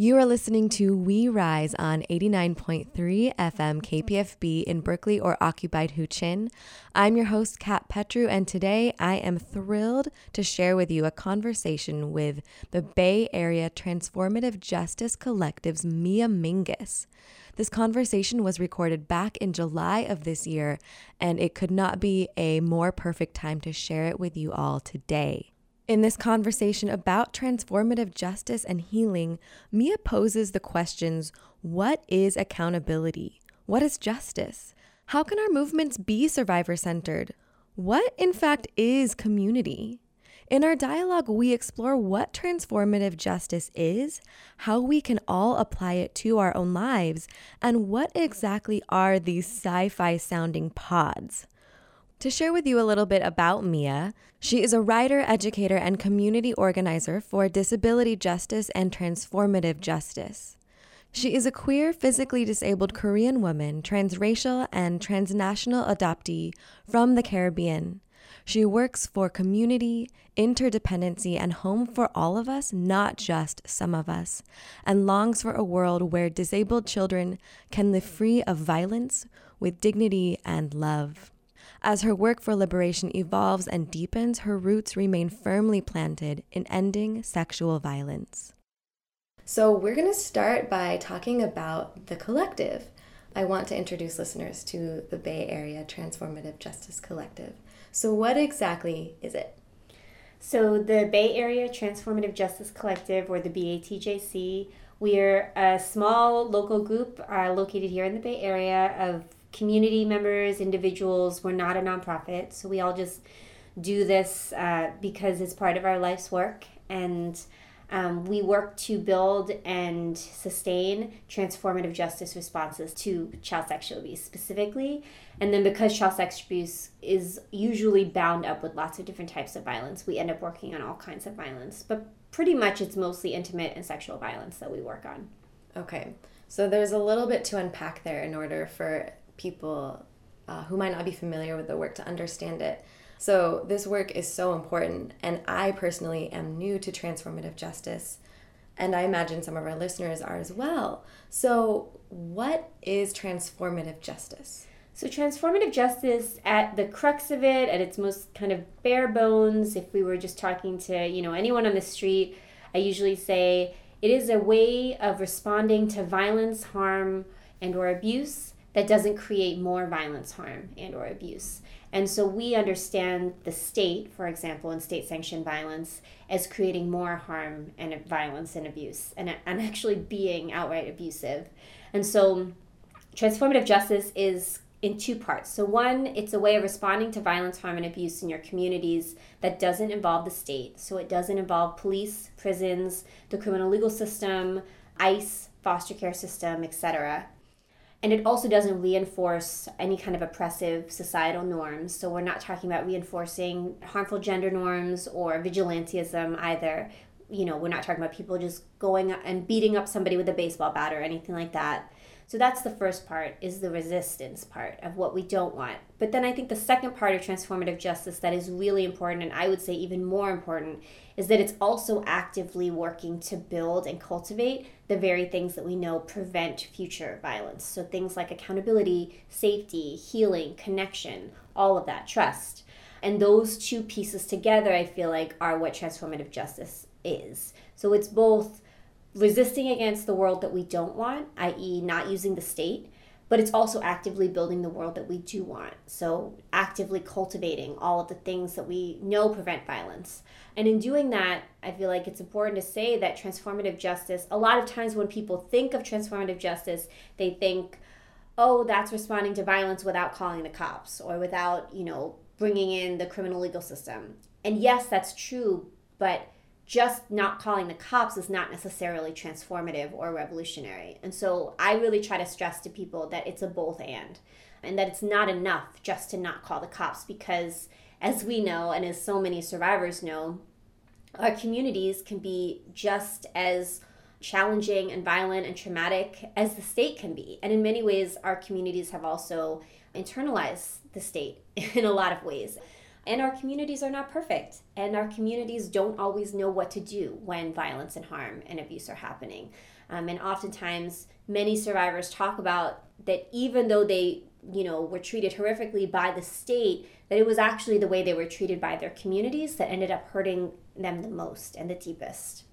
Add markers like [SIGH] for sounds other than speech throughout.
You are listening to We Rise on 89.3 FM KPFB in Berkeley or occupied Huichin. I'm your host, Kat Petru, and today I am thrilled to share with you a conversation with the Bay Area Transformative Justice Collective's Mia Mingus. This conversation was recorded back in July of this year, and it could not be a more perfect time to share it with you all today. In this conversation about transformative justice and healing, Mia poses the questions What is accountability? What is justice? How can our movements be survivor centered? What, in fact, is community? In our dialogue, we explore what transformative justice is, how we can all apply it to our own lives, and what exactly are these sci fi sounding pods. To share with you a little bit about Mia, she is a writer, educator, and community organizer for disability justice and transformative justice. She is a queer, physically disabled Korean woman, transracial, and transnational adoptee from the Caribbean. She works for community, interdependency, and home for all of us, not just some of us, and longs for a world where disabled children can live free of violence with dignity and love. As her work for liberation evolves and deepens, her roots remain firmly planted in ending sexual violence. So, we're going to start by talking about the collective. I want to introduce listeners to the Bay Area Transformative Justice Collective. So, what exactly is it? So, the Bay Area Transformative Justice Collective, or the BATJC, we are a small local group uh, located here in the Bay Area of community members, individuals. We're not a nonprofit, so we all just do this uh, because it's part of our life's work. And um, we work to build and sustain transformative justice responses to child sexual abuse specifically. And then because child sexual abuse is usually bound up with lots of different types of violence, we end up working on all kinds of violence. But pretty much it's mostly intimate and sexual violence that we work on. Okay. So there's a little bit to unpack there in order for people uh, who might not be familiar with the work to understand it. So, this work is so important, and I personally am new to transformative justice, and I imagine some of our listeners are as well. So, what is transformative justice? So, transformative justice, at the crux of it, at its most kind of bare bones, if we were just talking to you know anyone on the street, I usually say it is a way of responding to violence, harm, and or abuse that doesn't create more violence, harm, and or abuse. And so we understand the state, for example, in state sanctioned violence, as creating more harm and violence and abuse, and, and actually being outright abusive. And so transformative justice is in two parts. So, one, it's a way of responding to violence, harm, and abuse in your communities that doesn't involve the state. So, it doesn't involve police, prisons, the criminal legal system, ICE, foster care system, etc and it also doesn't reinforce any kind of oppressive societal norms. So we're not talking about reinforcing harmful gender norms or vigilantism either. You know, we're not talking about people just going and beating up somebody with a baseball bat or anything like that. So that's the first part is the resistance part of what we don't want. But then I think the second part of transformative justice that is really important and I would say even more important is that it's also actively working to build and cultivate the very things that we know prevent future violence. So things like accountability, safety, healing, connection, all of that, trust. And those two pieces together I feel like are what transformative justice is. So it's both resisting against the world that we don't want, i.e., not using the state, but it's also actively building the world that we do want. So, actively cultivating all of the things that we know prevent violence. And in doing that, I feel like it's important to say that transformative justice, a lot of times when people think of transformative justice, they think, oh, that's responding to violence without calling the cops or without, you know, bringing in the criminal legal system. And yes, that's true, but just not calling the cops is not necessarily transformative or revolutionary. And so I really try to stress to people that it's a both and, and that it's not enough just to not call the cops because, as we know, and as so many survivors know, our communities can be just as challenging and violent and traumatic as the state can be. And in many ways, our communities have also internalized the state [LAUGHS] in a lot of ways. And our communities are not perfect. And our communities don't always know what to do when violence and harm and abuse are happening. Um, and oftentimes, many survivors talk about that even though they, you know, were treated horrifically by the state, that it was actually the way they were treated by their communities that ended up hurting them the most and the deepest.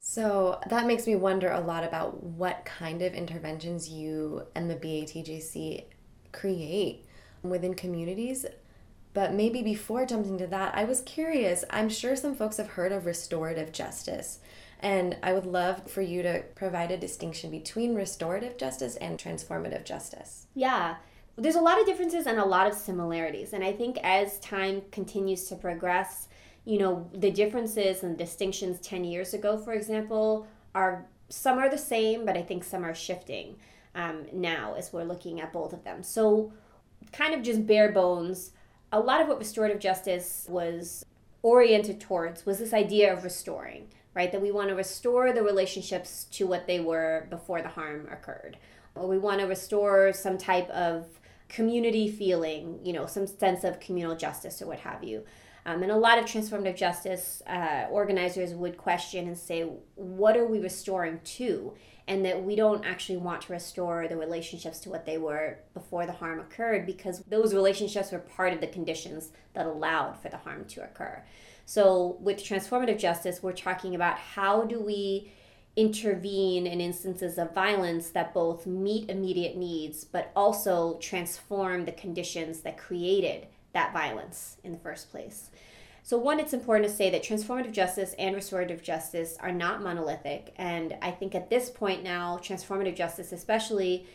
So that makes me wonder a lot about what kind of interventions you and the BATJC create within communities. But maybe before jumping to that, I was curious. I'm sure some folks have heard of restorative justice. And I would love for you to provide a distinction between restorative justice and transformative justice. Yeah. There's a lot of differences and a lot of similarities. And I think as time continues to progress, you know, the differences and distinctions 10 years ago, for example, are some are the same, but I think some are shifting um, now as we're looking at both of them. So, kind of just bare bones, a lot of what restorative justice was oriented towards was this idea of restoring, right? That we want to restore the relationships to what they were before the harm occurred. Or we want to restore some type of community feeling, you know, some sense of communal justice or what have you. Um, and a lot of transformative justice uh, organizers would question and say, what are we restoring to? And that we don't actually want to restore the relationships to what they were before the harm occurred because those relationships were part of the conditions that allowed for the harm to occur. So, with transformative justice, we're talking about how do we intervene in instances of violence that both meet immediate needs but also transform the conditions that created that violence in the first place. So, one, it's important to say that transformative justice and restorative justice are not monolithic. And I think at this point now, transformative justice, especially,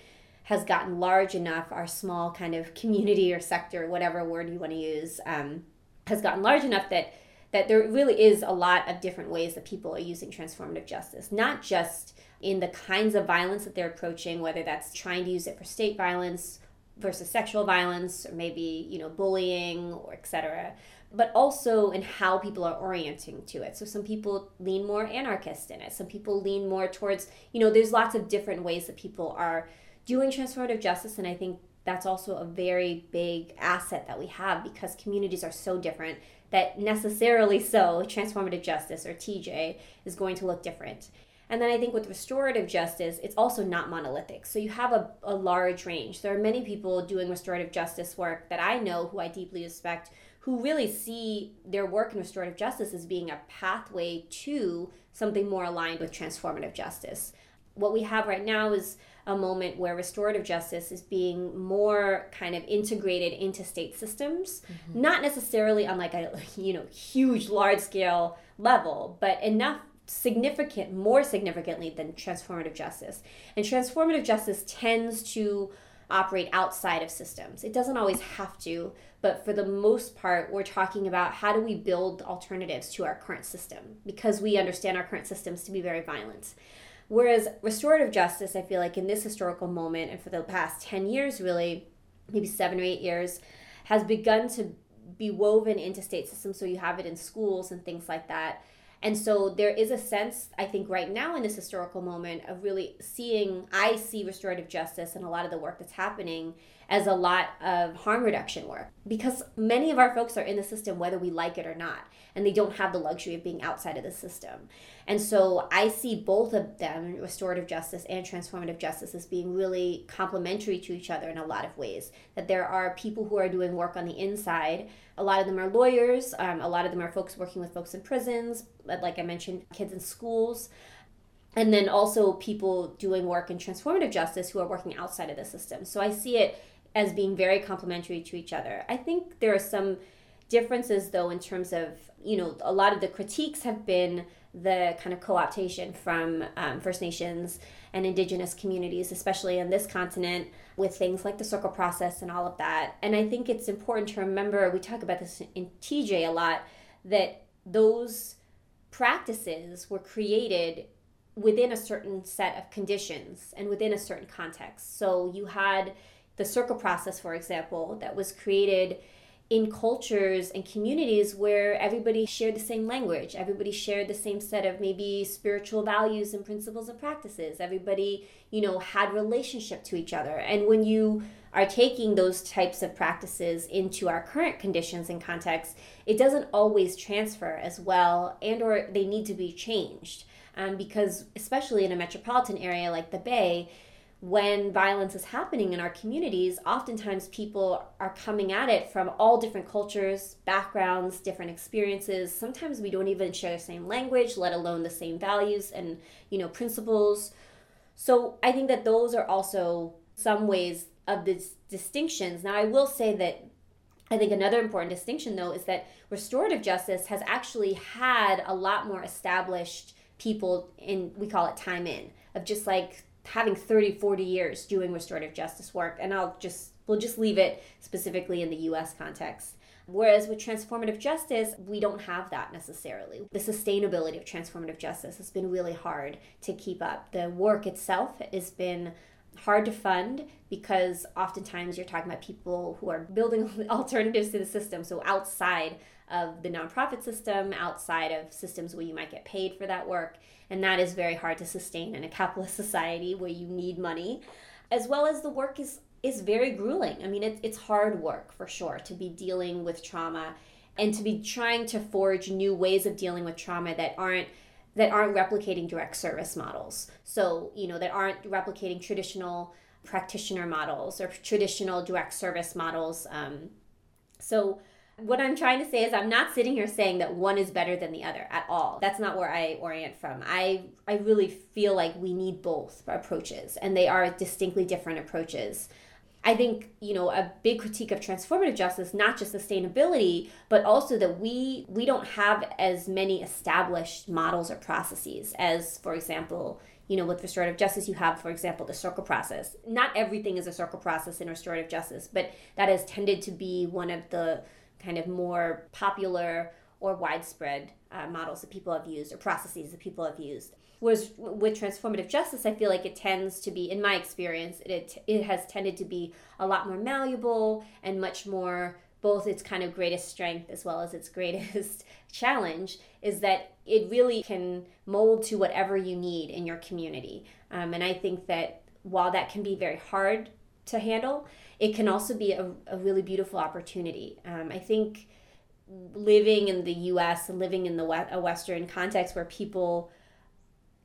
has gotten large enough, our small kind of community or sector, whatever word you want to use, um, has gotten large enough that that there really is a lot of different ways that people are using transformative justice, not just in the kinds of violence that they're approaching, whether that's trying to use it for state violence versus sexual violence or maybe you know bullying or etc but also in how people are orienting to it so some people lean more anarchist in it some people lean more towards you know there's lots of different ways that people are doing transformative justice and i think that's also a very big asset that we have because communities are so different that necessarily so transformative justice or tj is going to look different and then I think with restorative justice, it's also not monolithic. So you have a, a large range. There are many people doing restorative justice work that I know who I deeply respect who really see their work in restorative justice as being a pathway to something more aligned with transformative justice. What we have right now is a moment where restorative justice is being more kind of integrated into state systems, mm-hmm. not necessarily on like a [LAUGHS] you know huge large scale level, but enough significant, more significantly than transformative justice. And transformative justice tends to operate outside of systems. It doesn't always have to, but for the most part, we're talking about how do we build alternatives to our current system because we understand our current systems to be very violent. Whereas restorative justice, I feel like in this historical moment and for the past 10 years, really, maybe seven or eight years, has begun to be woven into state systems. So you have it in schools and things like that and so there is a sense, I think, right now in this historical moment of really seeing, I see restorative justice and a lot of the work that's happening as a lot of harm reduction work. Because many of our folks are in the system whether we like it or not and they don't have the luxury of being outside of the system. And so i see both of them restorative justice and transformative justice as being really complementary to each other in a lot of ways. That there are people who are doing work on the inside. A lot of them are lawyers um, a lot of them are folks working with folks in prisons like i mentioned kids in schools. And then also people doing work in transformative justice who are working outside of the system. So i see it as being very complementary to each other. I think there are some differences though in terms of you know a lot of the critiques have been the kind of co-optation from um, First Nations and Indigenous communities, especially on this continent, with things like the circle process and all of that. And I think it's important to remember we talk about this in TJ a lot that those practices were created within a certain set of conditions and within a certain context. So you had the circle process, for example, that was created in cultures and communities where everybody shared the same language, everybody shared the same set of maybe spiritual values and principles and practices. Everybody, you know, had relationship to each other. And when you are taking those types of practices into our current conditions and context, it doesn't always transfer as well and or they need to be changed. Um, because, especially in a metropolitan area like the Bay, when violence is happening in our communities, oftentimes people are coming at it from all different cultures, backgrounds, different experiences. Sometimes we don't even share the same language, let alone the same values and, you know, principles. So I think that those are also some ways of the distinctions. Now, I will say that I think another important distinction, though, is that restorative justice has actually had a lot more established people in, we call it time in, of just like having 30 40 years doing restorative justice work and i'll just we'll just leave it specifically in the us context. Whereas with transformative justice we don't have that necessarily. The sustainability of transformative justice has been really hard to keep up. The work itself has been hard to fund because oftentimes you're talking about people who are building [LAUGHS] alternatives to the system so outside of the nonprofit system outside of systems where you might get paid for that work. And that is very hard to sustain in a capitalist [LAUGHS] society where you need money. As well as the work is is very grueling. I mean it, it's hard work for sure to be dealing with trauma and to be trying to forge new ways of dealing with trauma that aren't that aren't replicating direct service models. So you know that aren't replicating traditional practitioner models or traditional direct service models. Um, so what I'm trying to say is I'm not sitting here saying that one is better than the other at all. That's not where I orient from. I I really feel like we need both approaches and they are distinctly different approaches. I think, you know, a big critique of transformative justice not just sustainability, but also that we we don't have as many established models or processes as for example, you know, with restorative justice, you have, for example, the circle process. Not everything is a circle process in restorative justice, but that has tended to be one of the kind of more popular or widespread uh, models that people have used or processes that people have used. Whereas with transformative justice, I feel like it tends to be, in my experience, it, it has tended to be a lot more malleable and much more both its kind of greatest strength as well as its [LAUGHS] greatest challenge is that it really can mold to whatever you need in your community. Um, and I think that while that can be very hard to handle, it can also be a, a really beautiful opportunity. Um, I think living in the US and living in the a Western context where people,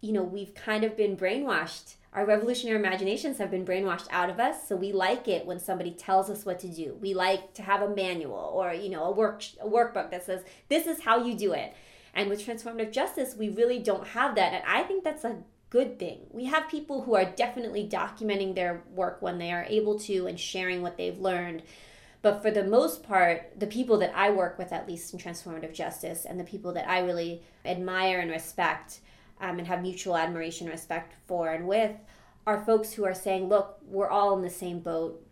you know, we've kind of been brainwashed. Our revolutionary imaginations have been brainwashed out of us, so we like it when somebody tells us what to do. We like to have a manual or, you know, a work a workbook that says this is how you do it. And with transformative justice, we really don't have that. And I think that's a good thing. We have people who are definitely documenting their work when they are able to and sharing what they've learned. But for the most part, the people that I work with, at least in transformative justice, and the people that I really admire and respect um, and have mutual admiration respect for and with, are folks who are saying, look, we're all in the same boat.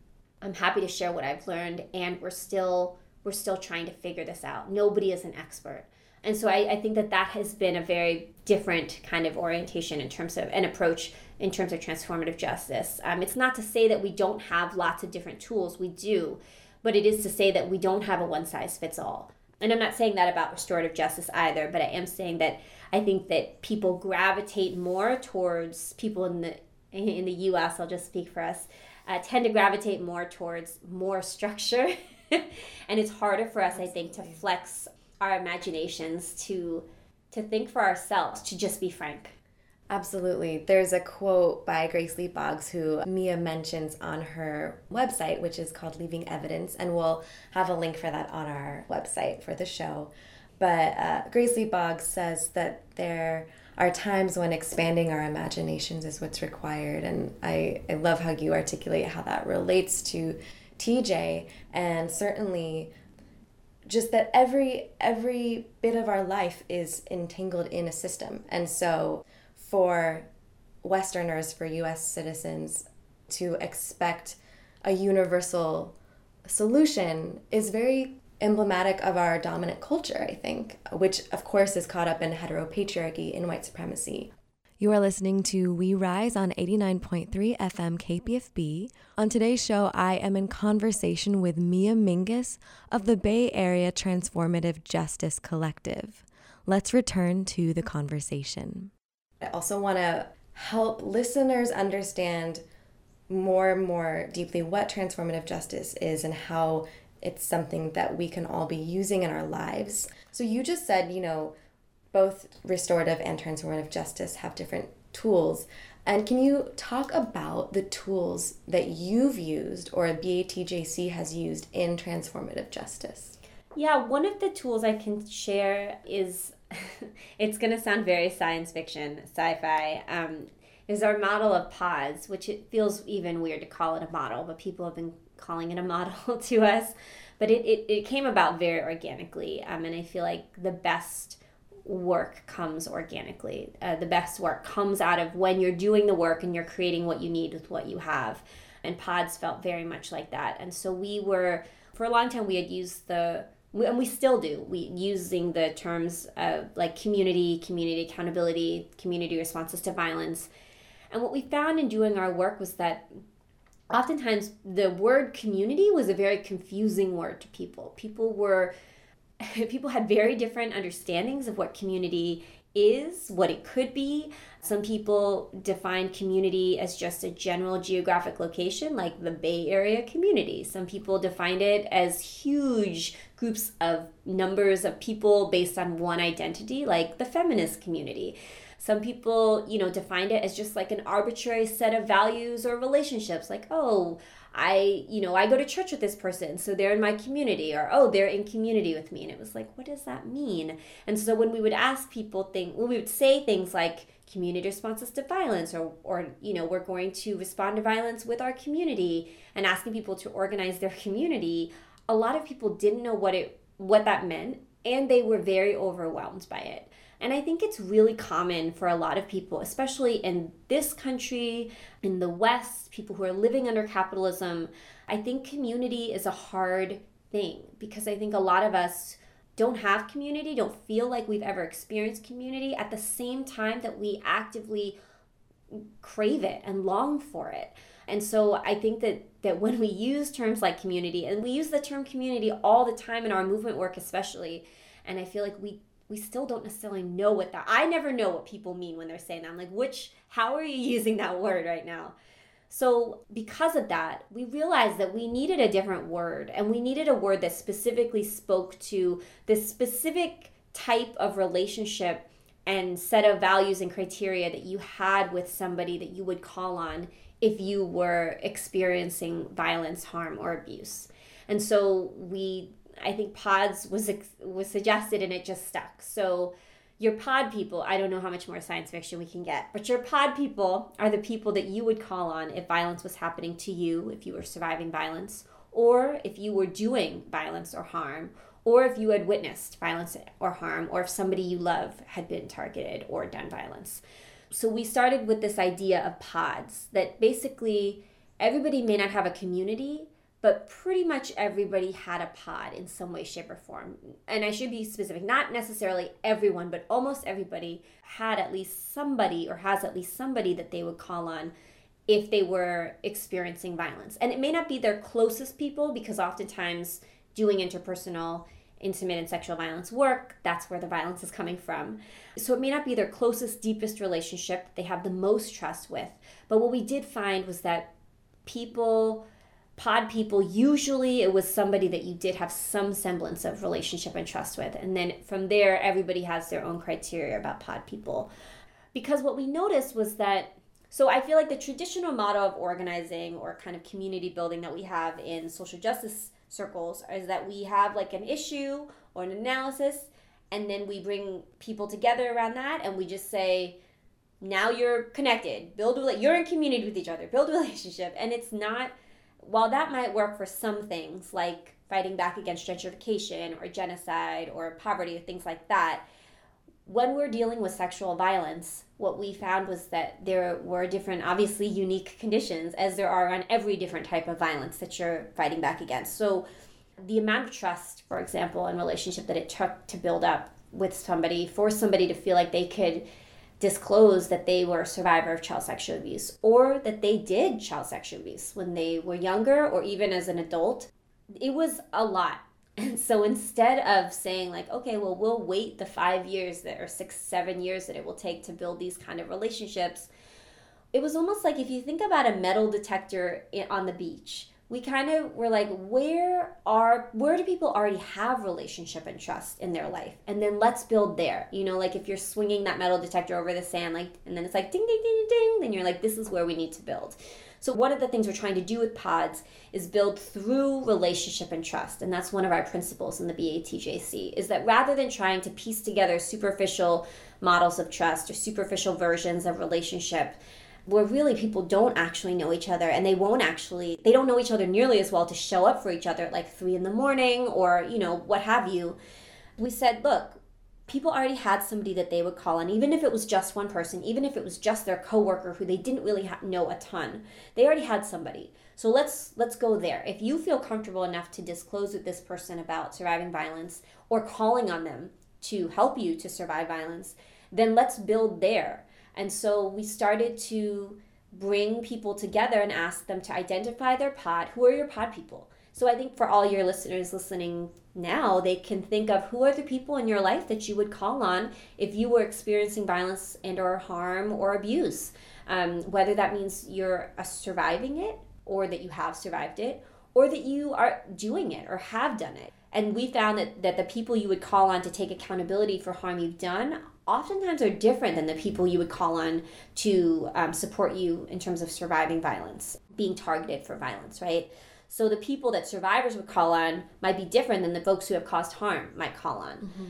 I'm happy to share what I've learned, and we're still we're still trying to figure this out. Nobody is an expert. And so I, I think that that has been a very different kind of orientation in terms of an approach in terms of transformative justice. Um, it's not to say that we don't have lots of different tools, we do, but it is to say that we don't have a one size fits all. And I'm not saying that about restorative justice either, but I am saying that I think that people gravitate more towards people in the [LAUGHS] in the U.S. I'll just speak for us. Uh, tend to gravitate more towards more structure, [LAUGHS] and it's harder for us, I think, to flex our imaginations to to think for ourselves, to just be frank. Absolutely. There's a quote by Grace Lee Boggs who Mia mentions on her website, which is called Leaving Evidence, and we'll have a link for that on our website for the show. But uh, Grace Lee Boggs says that there are times when expanding our imaginations is what's required. And I, I love how you articulate how that relates to TJ and certainly just that every every bit of our life is entangled in a system. And so for westerners for us citizens to expect a universal solution is very emblematic of our dominant culture i think which of course is caught up in heteropatriarchy in white supremacy you are listening to We Rise on 89.3 FM KPFB. On today's show, I am in conversation with Mia Mingus of the Bay Area Transformative Justice Collective. Let's return to the conversation. I also want to help listeners understand more and more deeply what transformative justice is and how it's something that we can all be using in our lives. So, you just said, you know, both restorative and transformative justice have different tools. And can you talk about the tools that you've used or BATJC has used in transformative justice? Yeah, one of the tools I can share is [LAUGHS] it's going to sound very science fiction, sci fi. Um, is our model of pods, which it feels even weird to call it a model, but people have been calling it a [LAUGHS] model to us. But it, it, it came about very organically. Um, and I feel like the best work comes organically. Uh, the best work comes out of when you're doing the work and you're creating what you need with what you have. And pods felt very much like that. And so we were, for a long time, we had used the, and we still do, we using the terms of like community, community accountability, community responses to violence. And what we found in doing our work was that oftentimes the word community was a very confusing word to people. People were [LAUGHS] people had very different understandings of what community is, what it could be. Some people define community as just a general geographic location, like the Bay Area community. Some people defined it as huge groups of numbers of people based on one identity, like the feminist community. Some people, you know, defined it as just like an arbitrary set of values or relationships, like, oh, I, you know, I go to church with this person, so they're in my community, or oh, they're in community with me. And it was like, what does that mean? And so when we would ask people things, when we would say things like community responses to violence, or, or, you know, we're going to respond to violence with our community, and asking people to organize their [LAUGHS] community, a lot of people didn't know what it, what that meant, and they were very overwhelmed by it. And I think it's really common for a lot of people, especially in this country, in the West, people who are living under capitalism. I think community is a hard thing because I think a lot of us don't have community, don't feel like we've ever experienced community at the same time that we actively crave it and long for it. And so I think that that when we use terms like community and we use the term community all the time in our movement work especially and I feel like we we still don't necessarily know what that I never know what people mean when they're saying that. I'm like, which how are you [LAUGHS] using that word right now? So, because of that, we realized that we needed a different word and we needed a word that specifically spoke to this specific type of relationship and set of values and criteria that you had with somebody that you would call on if you were experiencing violence, harm, or abuse. And so we I think pods was was suggested and it just stuck. So your pod people, I don't know how much more science fiction we can get, but your pod people are the people that you would call on if violence was happening to you, if you were surviving violence, or if you were doing violence or harm, or if you had witnessed violence or harm, or if somebody you love had been targeted or done violence. So we started with this idea of pods that basically everybody may not have a community, but pretty much everybody had a pod in some way, shape, or form. And I should be specific, not necessarily everyone, but almost everybody had at least somebody or has at least somebody that they would call on if they were experiencing violence. And it may not be their closest people because oftentimes doing interpersonal, intimate, and sexual violence work, that's where the violence is coming from. So it may not be their closest, deepest relationship they have the most trust with. But what we did find was that people pod people usually it was somebody that you did have some semblance of relationship and trust with. And then from there everybody has their own criteria about pod people. Because what we noticed was that so i feel like the traditional model of organizing or kind of community building that we have in social justice circles is that we have like an issue or an analysis and then we bring people together around that and we just say now you're connected. Build you're in community with each other. Build a [LAUGHS] relationship. And it's not while that might work for some things, like fighting back against gentrification or genocide or poverty or things like that, when we're dealing with sexual violence, what we found was that there were different, obviously unique conditions, as there are on every different type of violence that you're fighting back against. So, the amount of trust, for example, and relationship that it took to build up with somebody, for somebody to feel like they could disclose that they were a survivor of child sexual abuse or that they did child sexual abuse when they were younger or even as an adult. It was a lot. [LAUGHS] And so instead of saying, like, okay, well, we'll wait the five years that, or six, seven years that it will take to build these kind of relationships, it was almost like if you think about a metal detector on the beach, we kind of were like where are where do people already have relationship and trust in their life? And then let's build there. You know like if you're swinging that metal detector over the sand like and then it's like ding ding ding ding then you're like this is where we need to build. So one of the things we're trying to do with pods is build through relationship and trust and that's one of our principles in the BATJC is that rather than trying to piece together superficial models of trust or superficial versions of relationship where really people don't actually know each other and they won't actually they don't know each other nearly as well to show up for each other at like three in the morning or you know what have you. We said look people already had somebody that they would call on even if it was just one person even if it was just their coworker who they didn't really ha- know a ton. They already had somebody. So let's let's go there. If you feel comfortable enough to disclose with this person about surviving violence or calling on them to help you to survive violence then let's build there and so we started to bring people together and ask them to identify their pod. Who are your pod people? So I think for all your listeners listening now, they can think of who are the people in your life that you would call on if you were experiencing violence and or harm or abuse. Um, whether that means you're surviving it or that you have survived it or that you are doing it or have done it. And we found that, that the people you would call on to take accountability for harm you've done oftentimes are different than the people you would call on to um, support you in terms of surviving violence, being targeted for violence, right? So the people that survivors would call on might be different than the folks who have caused harm might call on. Mm-hmm.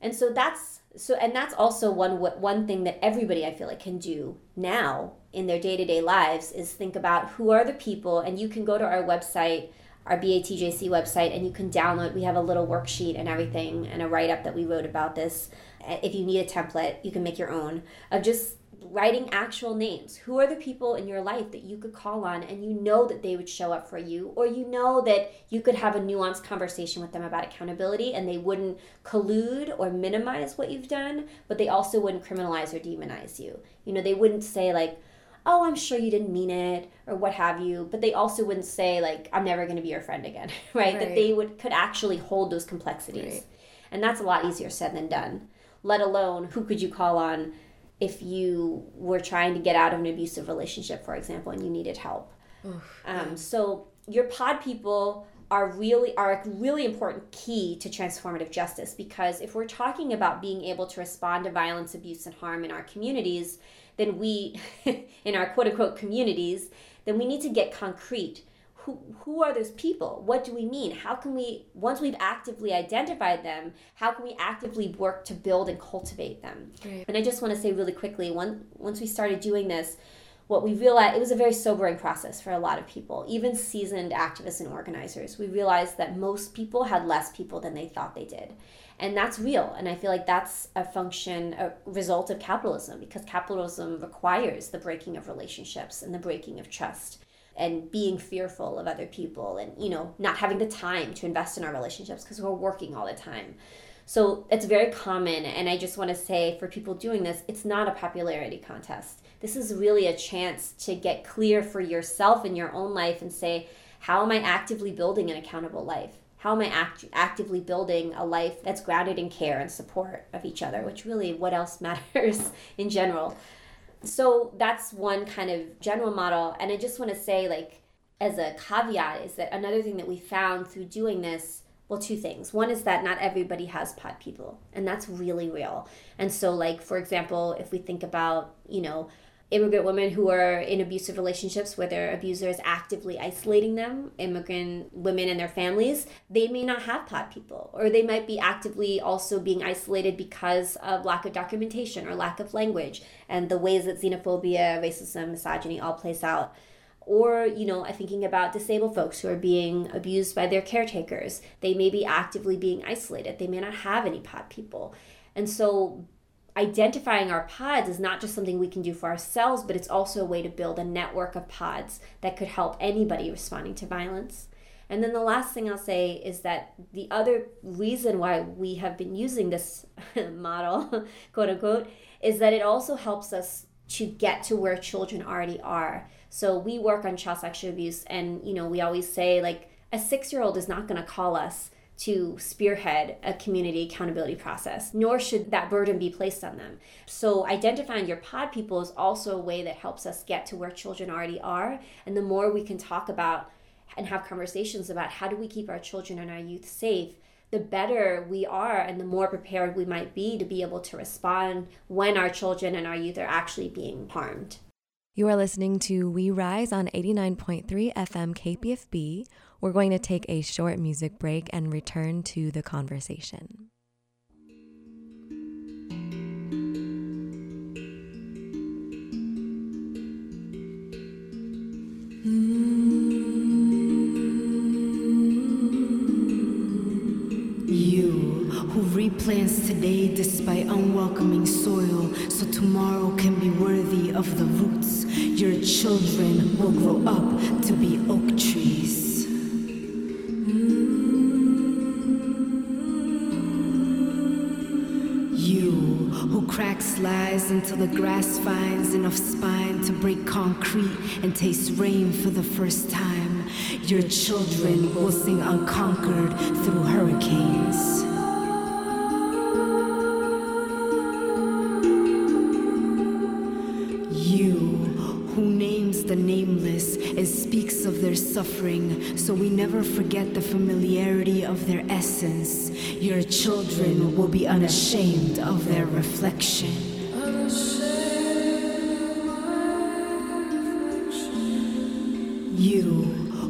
And so that's so and that's also one one thing that everybody I feel like can do now in their day-to-day lives is think about who are the people and you can go to our website our BATJC website and you can download we have a little worksheet and everything and a write-up that we wrote about this uh, if you need a template, you can make your own of just writing actual names. Who are the people in your life that you could call on and you know that they would show up for you, or you know that you could have a nuanced conversation with them about accountability and they wouldn't collude or minimize what you've done, but they also wouldn't criminalize or demonize you. You know, they wouldn't say, like, oh, I'm sure you didn't mean it or what have you, but they also wouldn't say, like, I'm never going to be your friend again, right? [LAUGHS] right? That they would could actually hold those complexities. Right. And that's a lot easier said than done let alone who could you call on if you were trying to get out of an abusive relationship, for example, and you needed help. Um, so your pod people are really are a really important key to transformative justice because if we're talking about being able to respond to violence, abuse, and harm in our communities, then we, [LAUGHS] in our quote unquote communities, then we need to get concrete who, who are those people? What do we mean? How can we, once we've actively identified them, how can we actively work to build and cultivate them? Right. And I just want to say really quickly, one, once we started doing this, what we realized, it was a very sobering process for a lot of people, even seasoned activists and organizers. We realized that most people had less people than they thought they did. And that's real. And I feel like that's a function, a result of capitalism, because capitalism requires the breaking of relationships and the breaking of trust and being fearful of other people and you know not having the time to invest in our relationships because we're working all the time. So it's very common and i just want to say for people doing this it's not a popularity contest. This is really a chance to get clear for yourself in your own life and say how am i actively building an accountable life how am i act- actively building a life that's grounded in care and support of each other which really what else [LAUGHS] matters in general. So that's one kind of general model. And I just want to say, like, as a caveat, is that another thing that we found through doing this well two things. One is that not everybody has pod people and that's really real. And so like for example if we think about you know immigrant women who are in abusive relationships where their abuser is actively isolating them, immigrant women and their families, they may not have pod people, or they might be actively also being isolated because of lack of documentation or lack of language and the ways that xenophobia, racism, misogyny all plays out. Or, you know, thinking about disabled folks who are being abused by their caretakers. They may be actively being isolated. They may not have any pod people. And so identifying our pods is not just something we can do for ourselves, but it's also a way to build a network of pods that could help anybody responding to violence. And then the last thing I'll say is that the other reason why we have been using this [LAUGHS] model, [LAUGHS] quote unquote, is that it also helps us to get to where children already are. So we work on child sexual abuse, and you know, we always say like a six year old is not going to call us to spearhead a community accountability process, nor should that burden be placed on them. So, identifying your pod people is also a way that helps us get to where children already are. And the more we can talk about and have conversations about how do we keep our children and our youth safe, the better we are and the more prepared we might be to be able to respond when our children and our youth are actually being harmed. You are listening to We Rise on 89.3 FM KPFB. We're going to take a short music break and return to the conversation. You who replants today despite unwelcoming soil, so tomorrow can be worthy of the roots. Your children will grow up to be oak trees. Lies until the grass finds enough spine to break concrete and taste rain for the first time. Your children will sing unconquered through hurricanes. Their suffering, so we never forget the familiarity of their essence. Your children will be unashamed of their reflection. You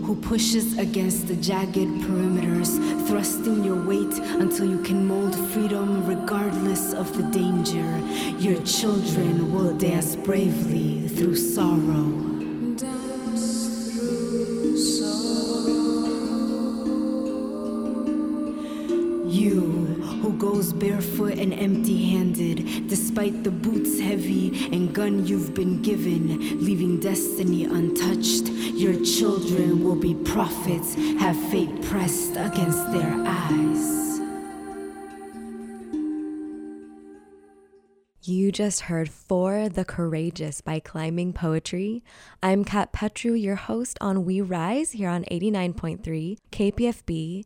who pushes against the jagged perimeters, thrusting your weight until you can mold freedom regardless of the danger. Your children will dance bravely through sorrow. Goes barefoot and empty handed, despite the boots heavy and gun you've been given, leaving destiny untouched. Your children will be prophets, have fate pressed against their eyes. You just heard For the Courageous by Climbing PoeTree. I'm Kat Petru, your host on We Rise here on 89.3 KPFB.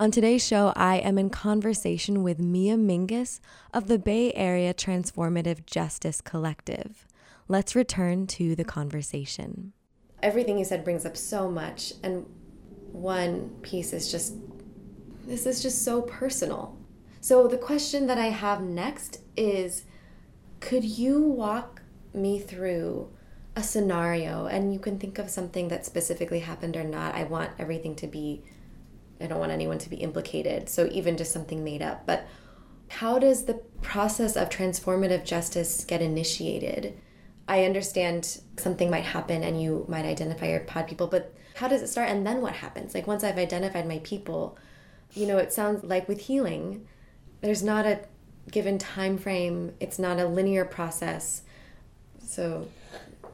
On today's show, I am in conversation with Mia Mingus of the Bay Area Transformative Justice Collective. Let's return to the conversation. Everything you said brings up so much, and one piece is just this is just so personal. So, the question that I have next is could you walk me through a scenario and you can think of something that specifically happened or not? I want everything to be I don't want anyone to be implicated. So even just something made up. But how does the process of transformative justice get initiated? I understand something might happen and you might identify your pod people, but how does it start and then what happens? Like once I've identified my people, you know, it sounds like with healing, there's not a given time frame, it's not a linear process. So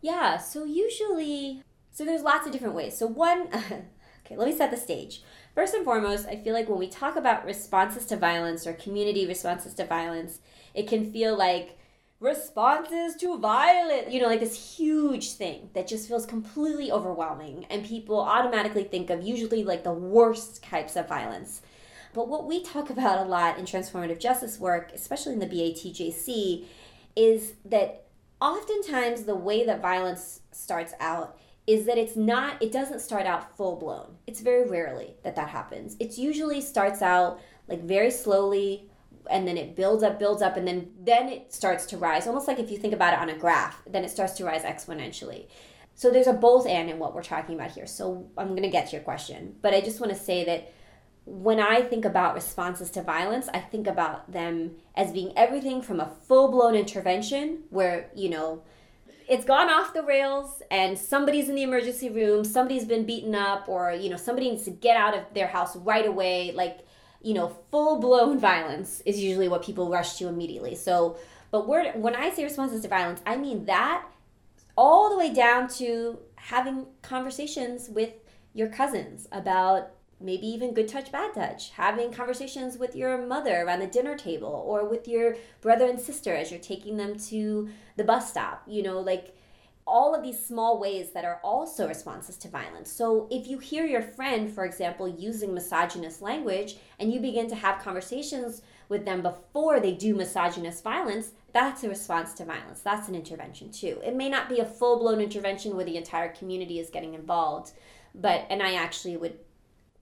Yeah, so usually, so there's lots of different ways. So, one, [LAUGHS] okay, let me set the stage. First and foremost, I feel like when we talk about responses to violence or community responses to violence, it can feel like responses to violence, you know, like this huge thing that just feels completely overwhelming. And people automatically think of usually like the worst types of violence. But what we talk about a lot in transformative justice work, especially in the BATJC, is that oftentimes the way that violence starts out is that it's not it doesn't start out full blown it's very rarely that that happens. It usually starts out like very slowly and then it builds up builds up and then then it starts to rise. Almost like if you think about it on a graph then it starts to rise exponentially. So there's a both and in what we're talking about here. So i'm going to get to your question but i just want to say that when I think about responses to violence, I think about them as being everything from a full blown intervention where, you know, it's gone off the rails and somebody's in the emergency room, somebody's been beaten up, or, you know, somebody needs to get out of their house right away. Like, you know, full blown violence is usually what people rush to immediately. So, but we're, when I say responses to violence, I mean that all the way down to having conversations with your cousins about maybe even good touch, bad touch, having conversations with your mother around the dinner table or with your brother and sister as you're taking them to the bus stop, you know, like all of these small ways that are also responses to violence. So if you hear your friend, for example, using misogynist language and you begin to have conversations with them before they do misogynist violence, that's a response to violence. That's an intervention too. It may not be a full blown intervention where the entire community is getting involved, but and I actually would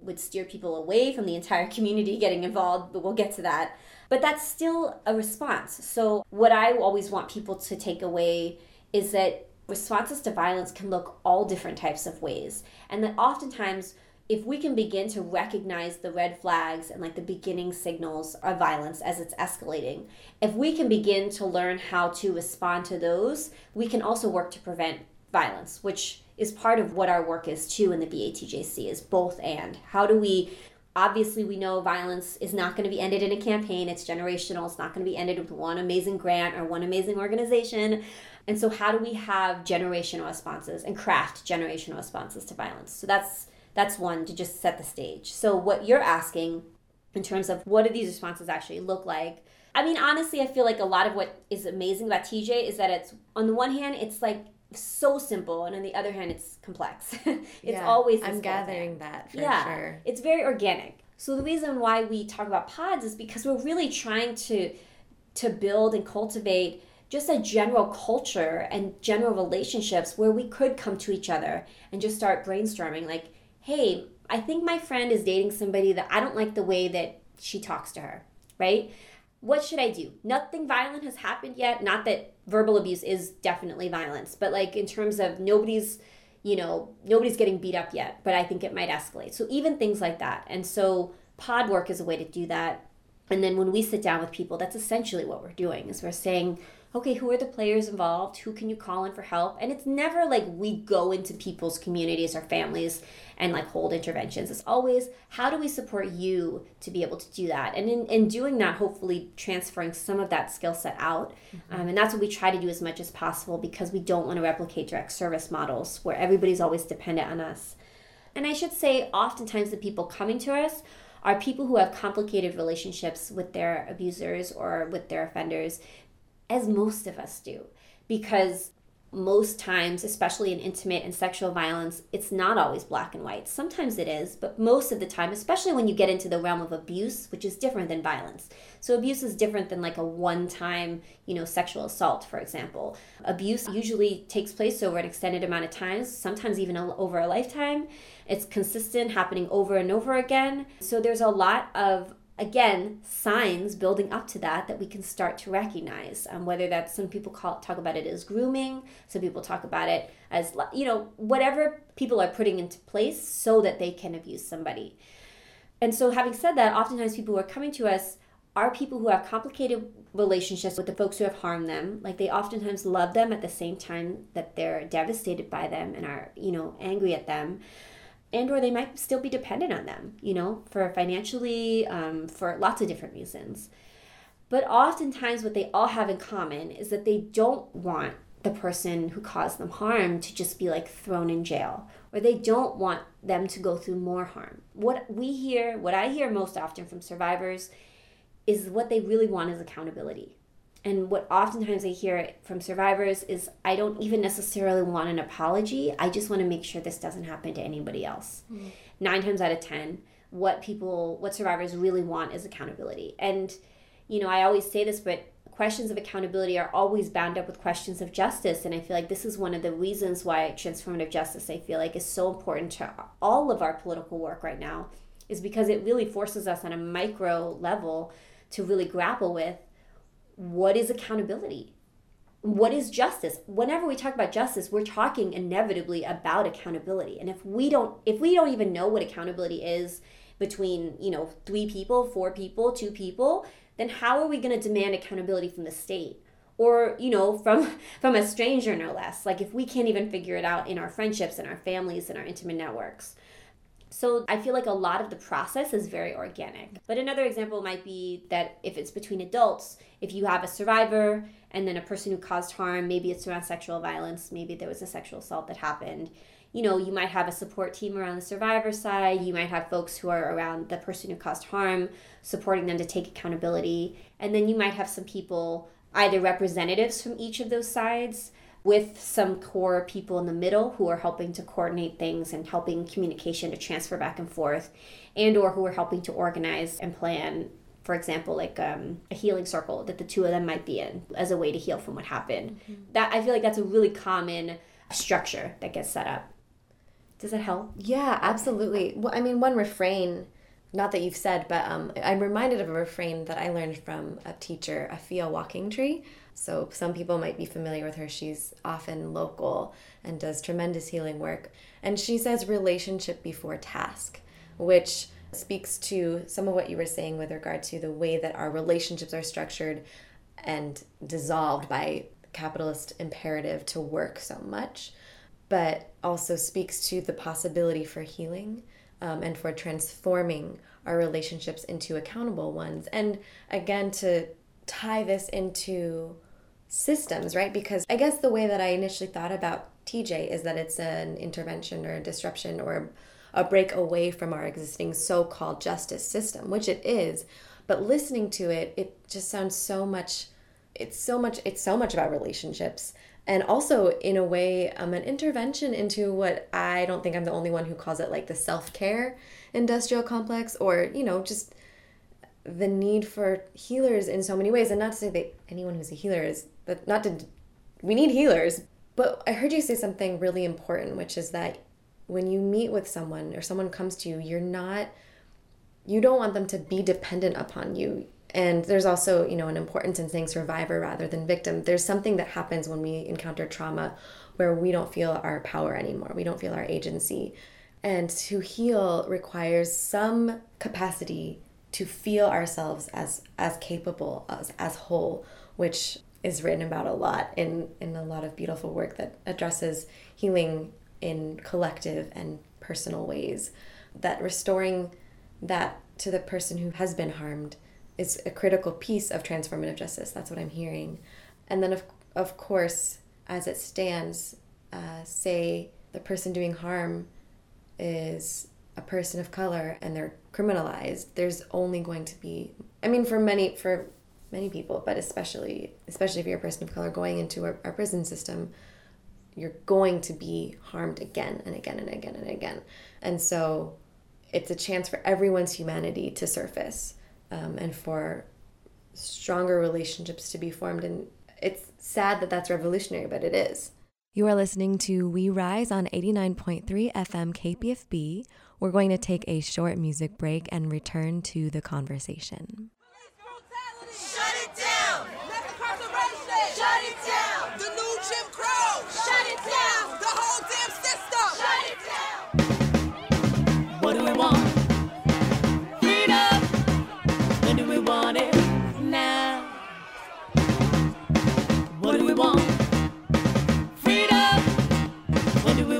would steer people away from the entire [LAUGHS] community getting involved, but we'll get to that. But that's still a response. So what I always want people to take away is that responses to violence can look all different types of ways. And that oftentimes if we can begin to recognize the red flags and like the beginning signals of violence as it's escalating, if we can begin to learn how to respond to those, we can also work to prevent violence, which is part of what our work is too in the BATJC is both and. How do we obviously we know violence is not going to be ended in a campaign it's generational it's not going to be ended with one amazing grant or one amazing organization and so how do we have generational responses and craft generational responses to violence so that's that's one to just set the stage. So what you're asking in terms of what do these responses actually look like? I mean, honestly, I feel like a lot of what is amazing about TJ is that it's on the one hand, it's like so simple, and on the other hand, it's complex. [LAUGHS] it's yeah, always. I'm gathering that for yeah, sure. It's very organic. So the reason why we talk about pods is because we're really trying to to build and cultivate just a general culture and general relationships where we could come to each other and just start brainstorming like hey, I think my friend is dating somebody that I don't like the way that she talks to her, right? What should I do? Nothing violent has happened yet. Not that verbal abuse is definitely violence, but like in terms of nobody's, you know, nobody's getting beat up yet, but I think it might escalate. So even things like that. And so pod work is a way to do that. And then when we sit down with people, that's essentially what we're doing is we're saying, okay, who are the players involved? Who can you call in for help? And it's never like we go into people's communities or families and like hold interventions. It's always how do we support you to be able to do that? And in, in doing that, hopefully transferring some of that skill set out. Mm-hmm. Um, and that's what we try to do as much as possible because we don't want to replicate direct service models where everybody's always dependent on us. And I should say, oftentimes the people coming to us are people who have complicated relationships with their abusers or with their offenders as most of us do. Because most times, especially in intimate and sexual violence, it's not always black and white. Sometimes it is, but most of the time, especially when you get into the realm of abuse, which is different than violence. So abuse is different than like a one-time, you know, sexual assault, for example. Abuse usually takes place over an extended amount of times, sometimes even over a lifetime. It's consistent, happening over and over again. So there's a lot of again signs building up to that that we can start to recognize um, whether that's some people call talk about it as grooming some people talk about it as you know whatever people are putting into place so that they can abuse somebody. And so having said that oftentimes people who are coming to us are people who have complicated relationships with the folks who have harmed them. Like they oftentimes love them at the same time that they're devastated by them and are you know angry at them and or they might still be dependent on them you know for financially um, for lots of different reasons. But oftentimes what they all have in common is that they don't want the person who caused them harm to just be like thrown in jail or they don't want them to go through more harm. What we hear what i hear most often from survivors is what they really want is accountability and what oftentimes I hear from survivors is I don't even necessarily want an apology. I just want to make sure this doesn't happen to anybody else. Mm. Nine times out of 10, what people, what survivors really want is accountability. And, you know, I always say this, but questions of accountability are always bound up with questions of justice. And I feel like this is one of the reasons why transformative justice, I feel like, is so important to all of our political work right now, is because it really forces us on a micro level to really grapple with what is accountability? What is justice? Whenever we talk about justice, we're talking inevitably about accountability. And if we don't if we don't even know what accountability is between, you know, three people, four people, two people, then how are we going to demand accountability from the state? or you know from [LAUGHS] from a stranger no less like if we can't even figure it out in our friendships and our families and our intimate networks so I feel like a lot of the process is very organic. But another example might be that if it's between adults, if you have a survivor and then a person who caused harm, maybe it's around sexual violence, maybe there was a sexual assault that happened. You know, you might have a support team around the survivor side. You might have folks who are around the person who caused harm, supporting them to take accountability. And then you might have some people, either representatives from each of those sides, with some core people in the middle who are helping to coordinate things and helping communication to transfer back and forth and or who are helping to organize and plan for example like um, a healing circle that the two of them might be in as a way to heal from what happened mm-hmm. that i feel like that's a really common structure that gets set up Does that help? Yeah, absolutely. Well, I mean, one refrain, not that you've said, but um, I'm reminded of a refrain that I learned from a teacher, "A Afia Walking Tree. So some people might be familiar with her. She's often local and does tremendous healing work. And she says relationship before task, which speaks to some of what you were saying with regard to the way that our relationships are structured and dissolved by capitalist imperative to work so much, but also speaks to the possibility for healing um, and for transforming our relationships into accountable ones. And again, to tie this into systems, right? Because I guess the way that I initially thought about TJ is that it's an intervention or a disruption or a break away from our existing so called justice system, which it is. But listening to it, it just sounds so much it's so much it's so much about relationships and also in a way um, an intervention into what i don't think i'm the only one who calls it like the self-care industrial complex or you know just the need for healers in so many ways and not to say that anyone who's a healer is but not to we need healers but i heard you say something really important which is that when you meet with someone or someone comes to you you're not you don't want them to be dependent upon you and there's also, you know, an importance in saying survivor rather than victim. There's something that happens when we encounter trauma where we don't feel our power anymore. We don't feel our agency. And to heal requires some capacity to feel ourselves as as capable as as whole, which is written about a lot in in a lot of beautiful work that addresses healing in collective and personal ways. That restoring that to the person who has been harmed is a critical piece of transformative justice. That's what I'm hearing. And then, of, of course, as it stands, uh, say the person doing harm is a person of color and they're criminalized, there's only going to be, I mean, for many, for many people, but especially, especially if you're a person of color going into our, our prison system, you're going to be harmed again and again and again and again. And so it's a chance for everyone's humanity to surface um, and for stronger relationships to be formed. And it's sad that that's revolutionary, but it is. You are listening to We Rise on 89.3 FM KPFB. We're going to take a short music break and return to the conversation.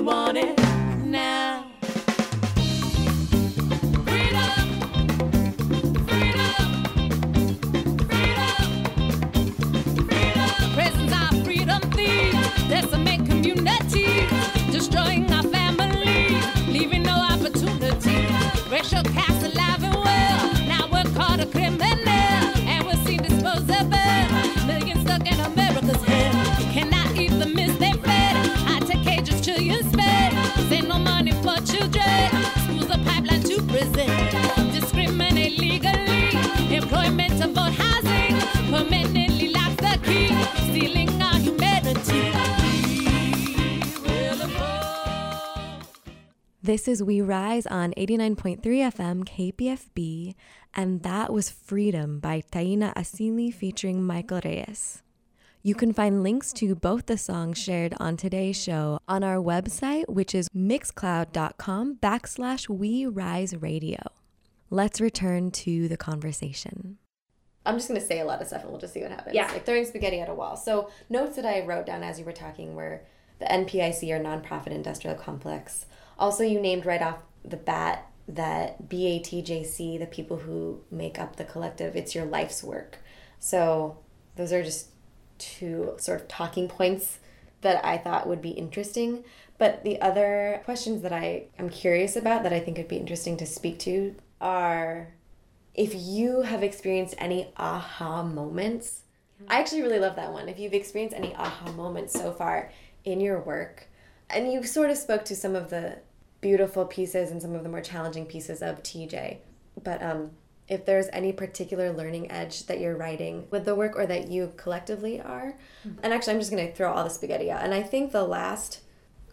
Want it This is We Rise on 89.3 FM KPFB, and that was Freedom by Taina Asili featuring Michael Reyes. You can find links to both the songs shared on today's show on our website, which is mixcloud.com backslash we rise radio. Let's return to the conversation. I'm just going to say a lot of stuff and we'll just see what happens. Yeah. Like throwing spaghetti at a wall. So, notes that I wrote down as you were talking were the NPIC or nonprofit industrial complex. Also, you named right off the bat that BATJC, the people who make up the collective, it's your life's work. So, those are just two sort of talking points that I thought would be interesting. But the other questions that I am curious about that I think would be interesting to speak to are if you have experienced any aha moments. I actually really love that one. If you've experienced any aha moments so far in your work, and you sort of spoke to some of the beautiful pieces and some of the more challenging pieces of TJ, but um, if there's any particular learning edge that you're writing with the work or that you collectively are. Mm-hmm. And actually, I'm just going to throw all the spaghetti out. And I think the last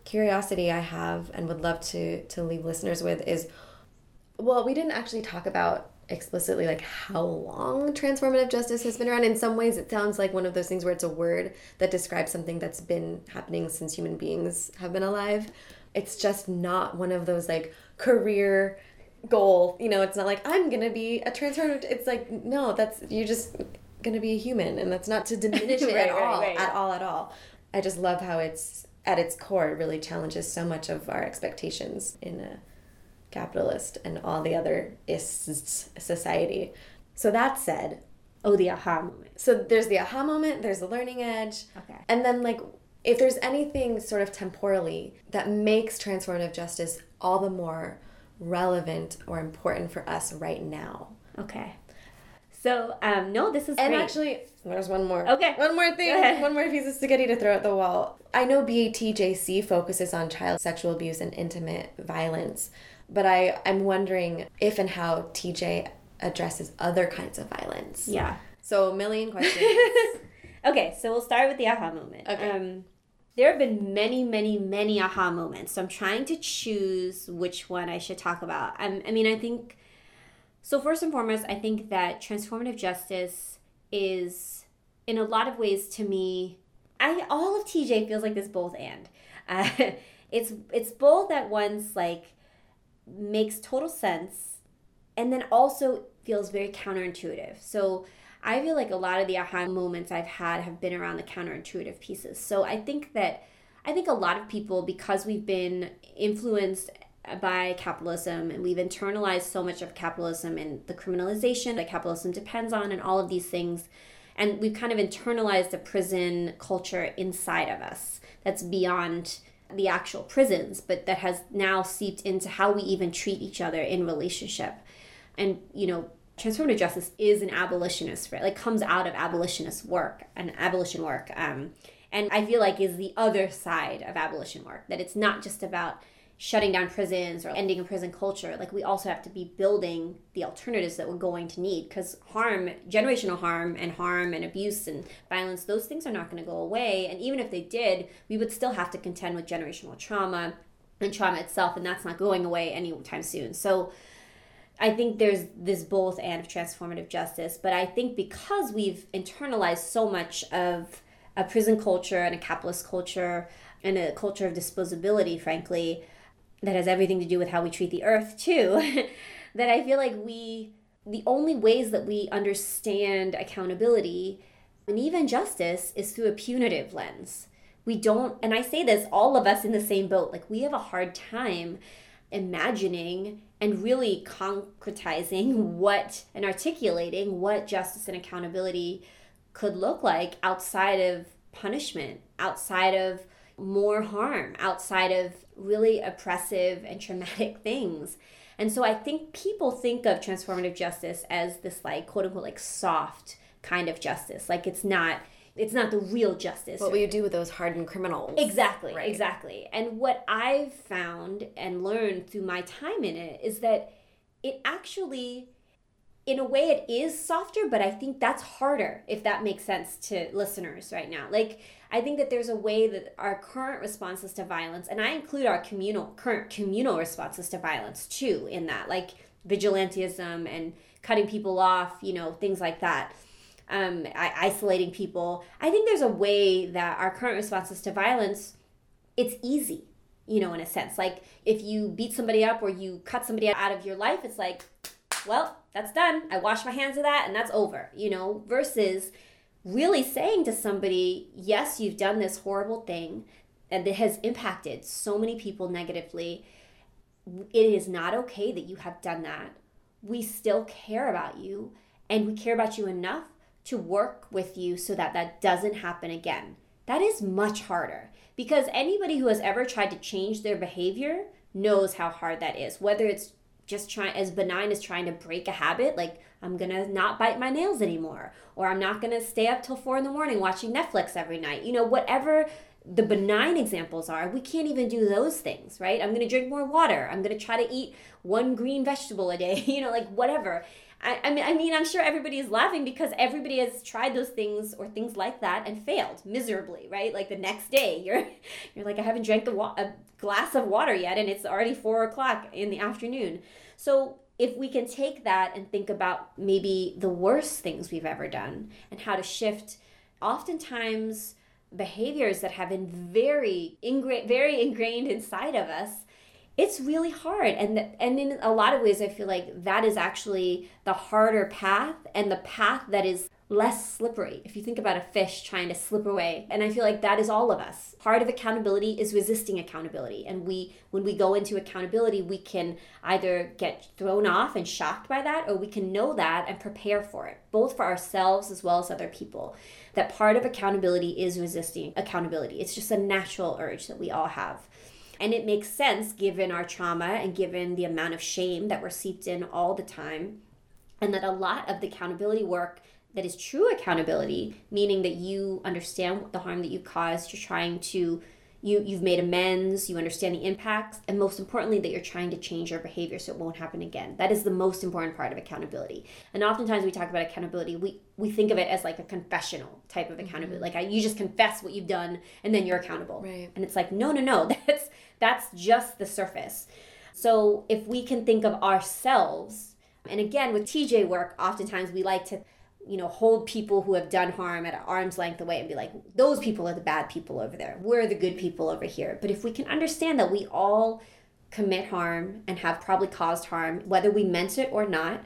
curiosity I have and would love to to leave listeners with is well, we didn't actually talk about explicitly like how long transformative justice has been around. In some ways it sounds like one of those things where it's a word that describes something that's been happening since human beings have been alive. It's just not one of those like career goal, you know, it's not like I'm to be a transformative it's like no, that's you're just to be a human and that's not to diminish [LAUGHS] it Right, at right, all right. at all at all. I just love how it's at its core it really challenges so much of our expectations in a capitalist and all the other ists society. So that said, Oh, the aha moment. so there's the aha moment, there's the learning edge. Okay. And then like if there's anything sort of temporally that makes transformative justice all the more relevant or important for us right now. Okay. So, um, no, this is And great. actually, there's one more. Okay. One more thing. One more piece of spaghetti to throw at the wall. I know BATJC focuses on child sexual abuse and intimate violence, but I, I'm wondering if and how TJ addresses other kinds of violence. yeah. So, a million [LAUGHS] questions. Okay, so we'll start with the aha moment. Okay. Um, there have been many, many, many aha moments. So I'm trying to choose which one I should talk about. Um, I mean, I think, so first and foremost, I think that transformative justice is, in a lot of ways, to me, I all of TJ feels like this both and. [LAUGHS] Uh, it's it's both at once like makes total sense and then also feels very counterintuitive. So I feel like a lot of the aha moments I've had have been around the counterintuitive pieces. So I think that I think a lot of people because we've been influenced by capitalism and we've internalized so much of capitalism and the criminalization that capitalism depends on and all of these things and we've kind of internalized the prison culture inside of us that's beyond the actual prisons but that has now seeped into how we even treat each other in relationship. And you know transformative justice is an abolitionist right? Like comes out of abolitionist work and abolition work. Um, and i feel like is the other side of abolition work that it's not just about shutting down prisons or ending a prison culture like we also have to be building the alternatives that we're going to need because harm generational harm and harm and abuse and violence those things are not going to go away. And even if they did we would still have to contend with generational trauma and trauma itself and that's not going away anytime soon. So I think there's this both and of transformative justice, but I think because we've internalized so much of a prison culture and a capitalist culture and a culture of disposability, frankly, that has everything to do with how we treat the earth too, [LAUGHS] that I feel like we, the only ways that we understand accountability and even justice is through a punitive lens. We don't, and I say this, all of us in the same boat, like we have a hard time imagining and really concretizing [LAUGHS] what and articulating what justice and accountability could look like outside of punishment, outside of more harm, outside of really oppressive and traumatic [LAUGHS] things. And so I think people think of transformative justice as this like quote unquote like soft kind of justice. Like it's not it's not the real justice. what will you do with those hardened criminals? Exactly, Right. exactly. And what I've found and learned through my time in it is that it actually, in a way, it is softer, but I think that's harder, if that makes sense to listeners right now. Like, I think that there's a way that our current responses to violence, and I include our communal, current communal responses to violence too, in that, like vigilantism and cutting people off, you know, things like that um, I- isolating people. I think there's a way that our current responses to violence, it's easy, you know, in a sense. Like if you beat somebody up or you cut somebody out of your life, it's like, well, that's done. I wash my hands of that and that's over, you know, versus really saying to somebody, yes, you've done this horrible thing and it has impacted so many people negatively. It is not okay that you have done that. We still care about you and we care about you enough to work with you so that that doesn't happen again. That is much harder because anybody who has ever tried to change their behavior knows how hard that is. Whether it's just trying as benign as trying to break a habit, like I'm gonna not bite my nails anymore, or I'm not gonna stay up till four in the morning watching Netflix every night. You know, whatever the benign examples are, we can't even do those things, right? I'm gonna drink more water. I'm gonna try to eat one green vegetable a day, [LAUGHS] you know, like whatever. I, I mean, I mean, I'm sure everybody is laughing because everybody has tried those things or things like that and failed miserably, right? Like the next day, [LAUGHS] you're you're like, I haven't drank a, wa- a glass of water yet, and it's already four o'clock in the afternoon. So if we can take that and think about maybe the worst things we've ever done and how to shift, oftentimes behaviors that have been very ingra- very ingrained inside of us it's really hard. And and in a lot of ways i feel like that is actually the harder path and the path that is less slippery. If you think about a fish trying to slip away and i feel like that is all of us. Part of accountability is resisting accountability. And we when we go into accountability we can either get thrown off and shocked by that or we can know that and prepare for it both for ourselves as well as other people. That part of accountability is resisting accountability. It's just a natural urge that we all have and it makes sense given our trauma and given the amount of shame that we're seeped in all the time. And that a lot of the accountability work that is true accountability, meaning that you understand the harm that you caused, you're trying to you you've made amends, you understand the impacts, and most importantly that you're trying to change your behavior so it won't happen again. That is the most important part of accountability. And oftentimes we talk about accountability, we we think of it as like a confessional type of accountability. Mm-hmm. Like I, you just confess what you've done and then you're accountable. Right. And it's like no, no, no. [LAUGHS] That's that's just the surface. So if we can think of ourselves, and again with TJ work, oftentimes we like to you know, hold people who have done harm at arm's length away and be like, those people are the bad people over there. We're the good people over here. But if we can understand that we all commit harm and have probably caused harm, whether we meant it or not,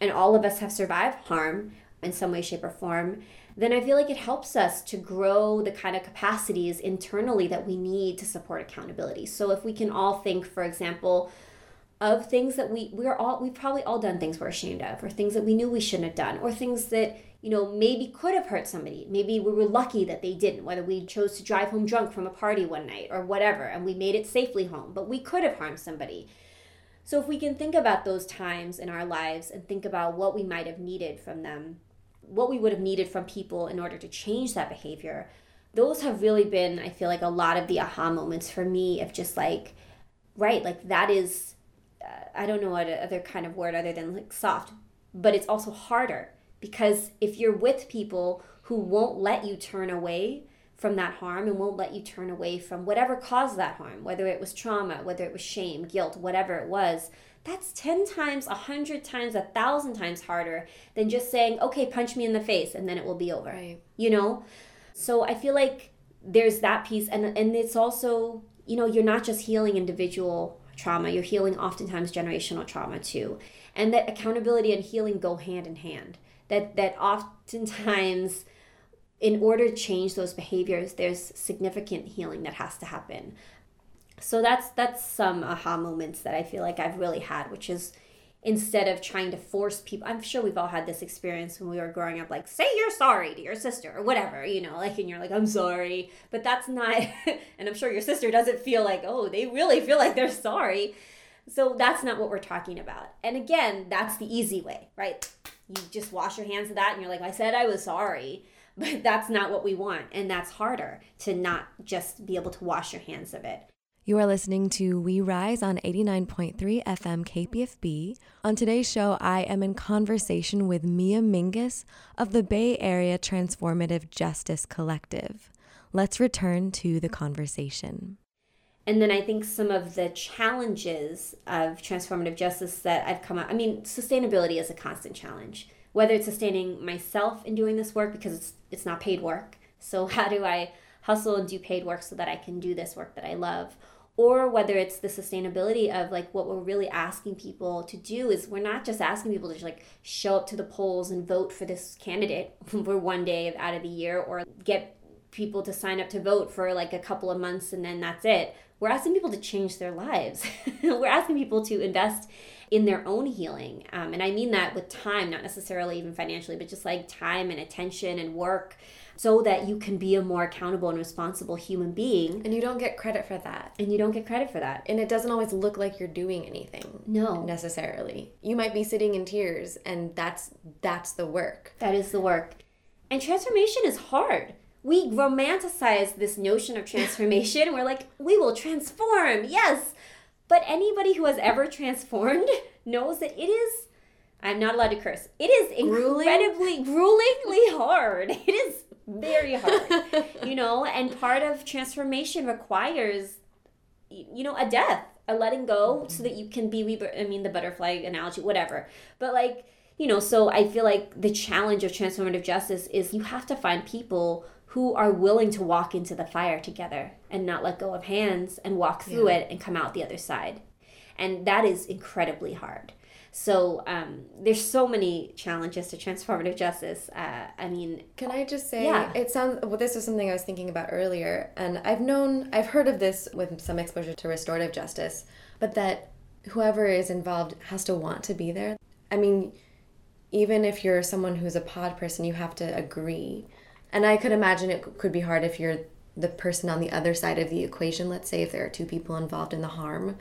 and all of us have survived harm in some way, shape, or form, then I feel like it helps us to grow the kind of capacities internally that we need to support accountability. So if we can all think, for example, of things that we we're all we've probably all done things we're ashamed of or things that we knew we shouldn't have done or things that you know maybe could have hurt somebody maybe we were lucky that they didn't whether we chose to drive home drunk from a party one night or whatever and we made it safely home but we could have harmed somebody so if we can think about those times in our lives and think about what we might have needed from them what we would have needed from people in order to change that behavior those have really been i feel like a lot of the aha moments for me of just like right like that is uh, I don't know what other kind of word other than like soft, but it's also harder because if you're with people who won't let you turn away from that harm and won't let you turn away from whatever caused that harm, whether it was trauma, whether it was shame, guilt, whatever it was, that's 10 times, 100 times, a 1,000 times harder than just saying, okay, punch me in the face and then it will be over. Right. You know? So I feel like there's that piece and and it's also, you know, you're not just healing individual trauma, you're healing oftentimes generational trauma too. And that accountability and healing go hand in hand. That that oftentimes in order to change those behaviors, there's significant healing that has to happen. So that's that's some aha moments that I feel like I've really had, which is instead of trying to force people i'm sure we've all had this experience when we were growing up like say you're sorry to your sister or whatever you know like and you're like i'm sorry but that's not [LAUGHS] and i'm sure your sister doesn't feel like oh they really feel like they're sorry. So that's not what we're talking about. And again that's the easy way right? You just wash your hands of that and you're like i said i was sorry but [LAUGHS] that's not what we want and that's harder to not just be able to wash your hands of it You are listening to We Rise on 89.3 FM KPFB. On today's show, I am in conversation with Mia Mingus of the Bay Area Transformative Justice Collective. Let's return to the conversation. And then I think some of the challenges of transformative justice that I've come up, I mean, sustainability is a constant challenge. Whether it's sustaining myself in doing this work because it's it's not paid work. So [LAUGHS] how do I hustle and do paid work so that I can do this work that I love? Or whether it's the sustainability of like what we're really asking people to do is we're not just asking people to just like show up to the polls and vote for this candidate [LAUGHS] for one day out of the year or get people to sign up to vote for like a couple of months and then that's it. We're asking people to change their lives. [LAUGHS] We're asking people to invest in their own healing. Um, and I mean that with time, not necessarily even financially, but just like time and attention and work so that you can be a more accountable and responsible human being. And you don't get credit for that. And you don't get credit for that. And it doesn't always look like you're doing anything. No. Necessarily. You might be sitting in tears and that's that's the work. That is the work. And transformation is hard. We romanticize this notion of transformation. [LAUGHS] We're like, we will transform, yes. But anybody who has ever transformed [LAUGHS] knows that it is I'm not allowed to curse. It is Grueling? incredibly gruelingly hard. [LAUGHS] It is very hard, [LAUGHS] you know. And part of transformation requires, you know, a death, a letting go, so mm-hmm. that you can be. rebir- I mean, the butterfly analogy, whatever. But like, you know, so I feel like the challenge of transformative justice is you have to find people who are willing to walk into the fire together and not let go of hands and walk through it and come out the other side and that is incredibly hard so um, there's so many challenges to transformative justice uh, i mean Can I just say, Yeah. it sounds, well, this was something I was thinking about earlier, and I've known, I've heard of this with some exposure to restorative justice, but that whoever is involved has to want to be there. I mean, even if you're someone who's a pod person, you have to agree. And I could imagine it could be hard if you're the person on the other side of the equation, let's say if there are two people involved in the harm.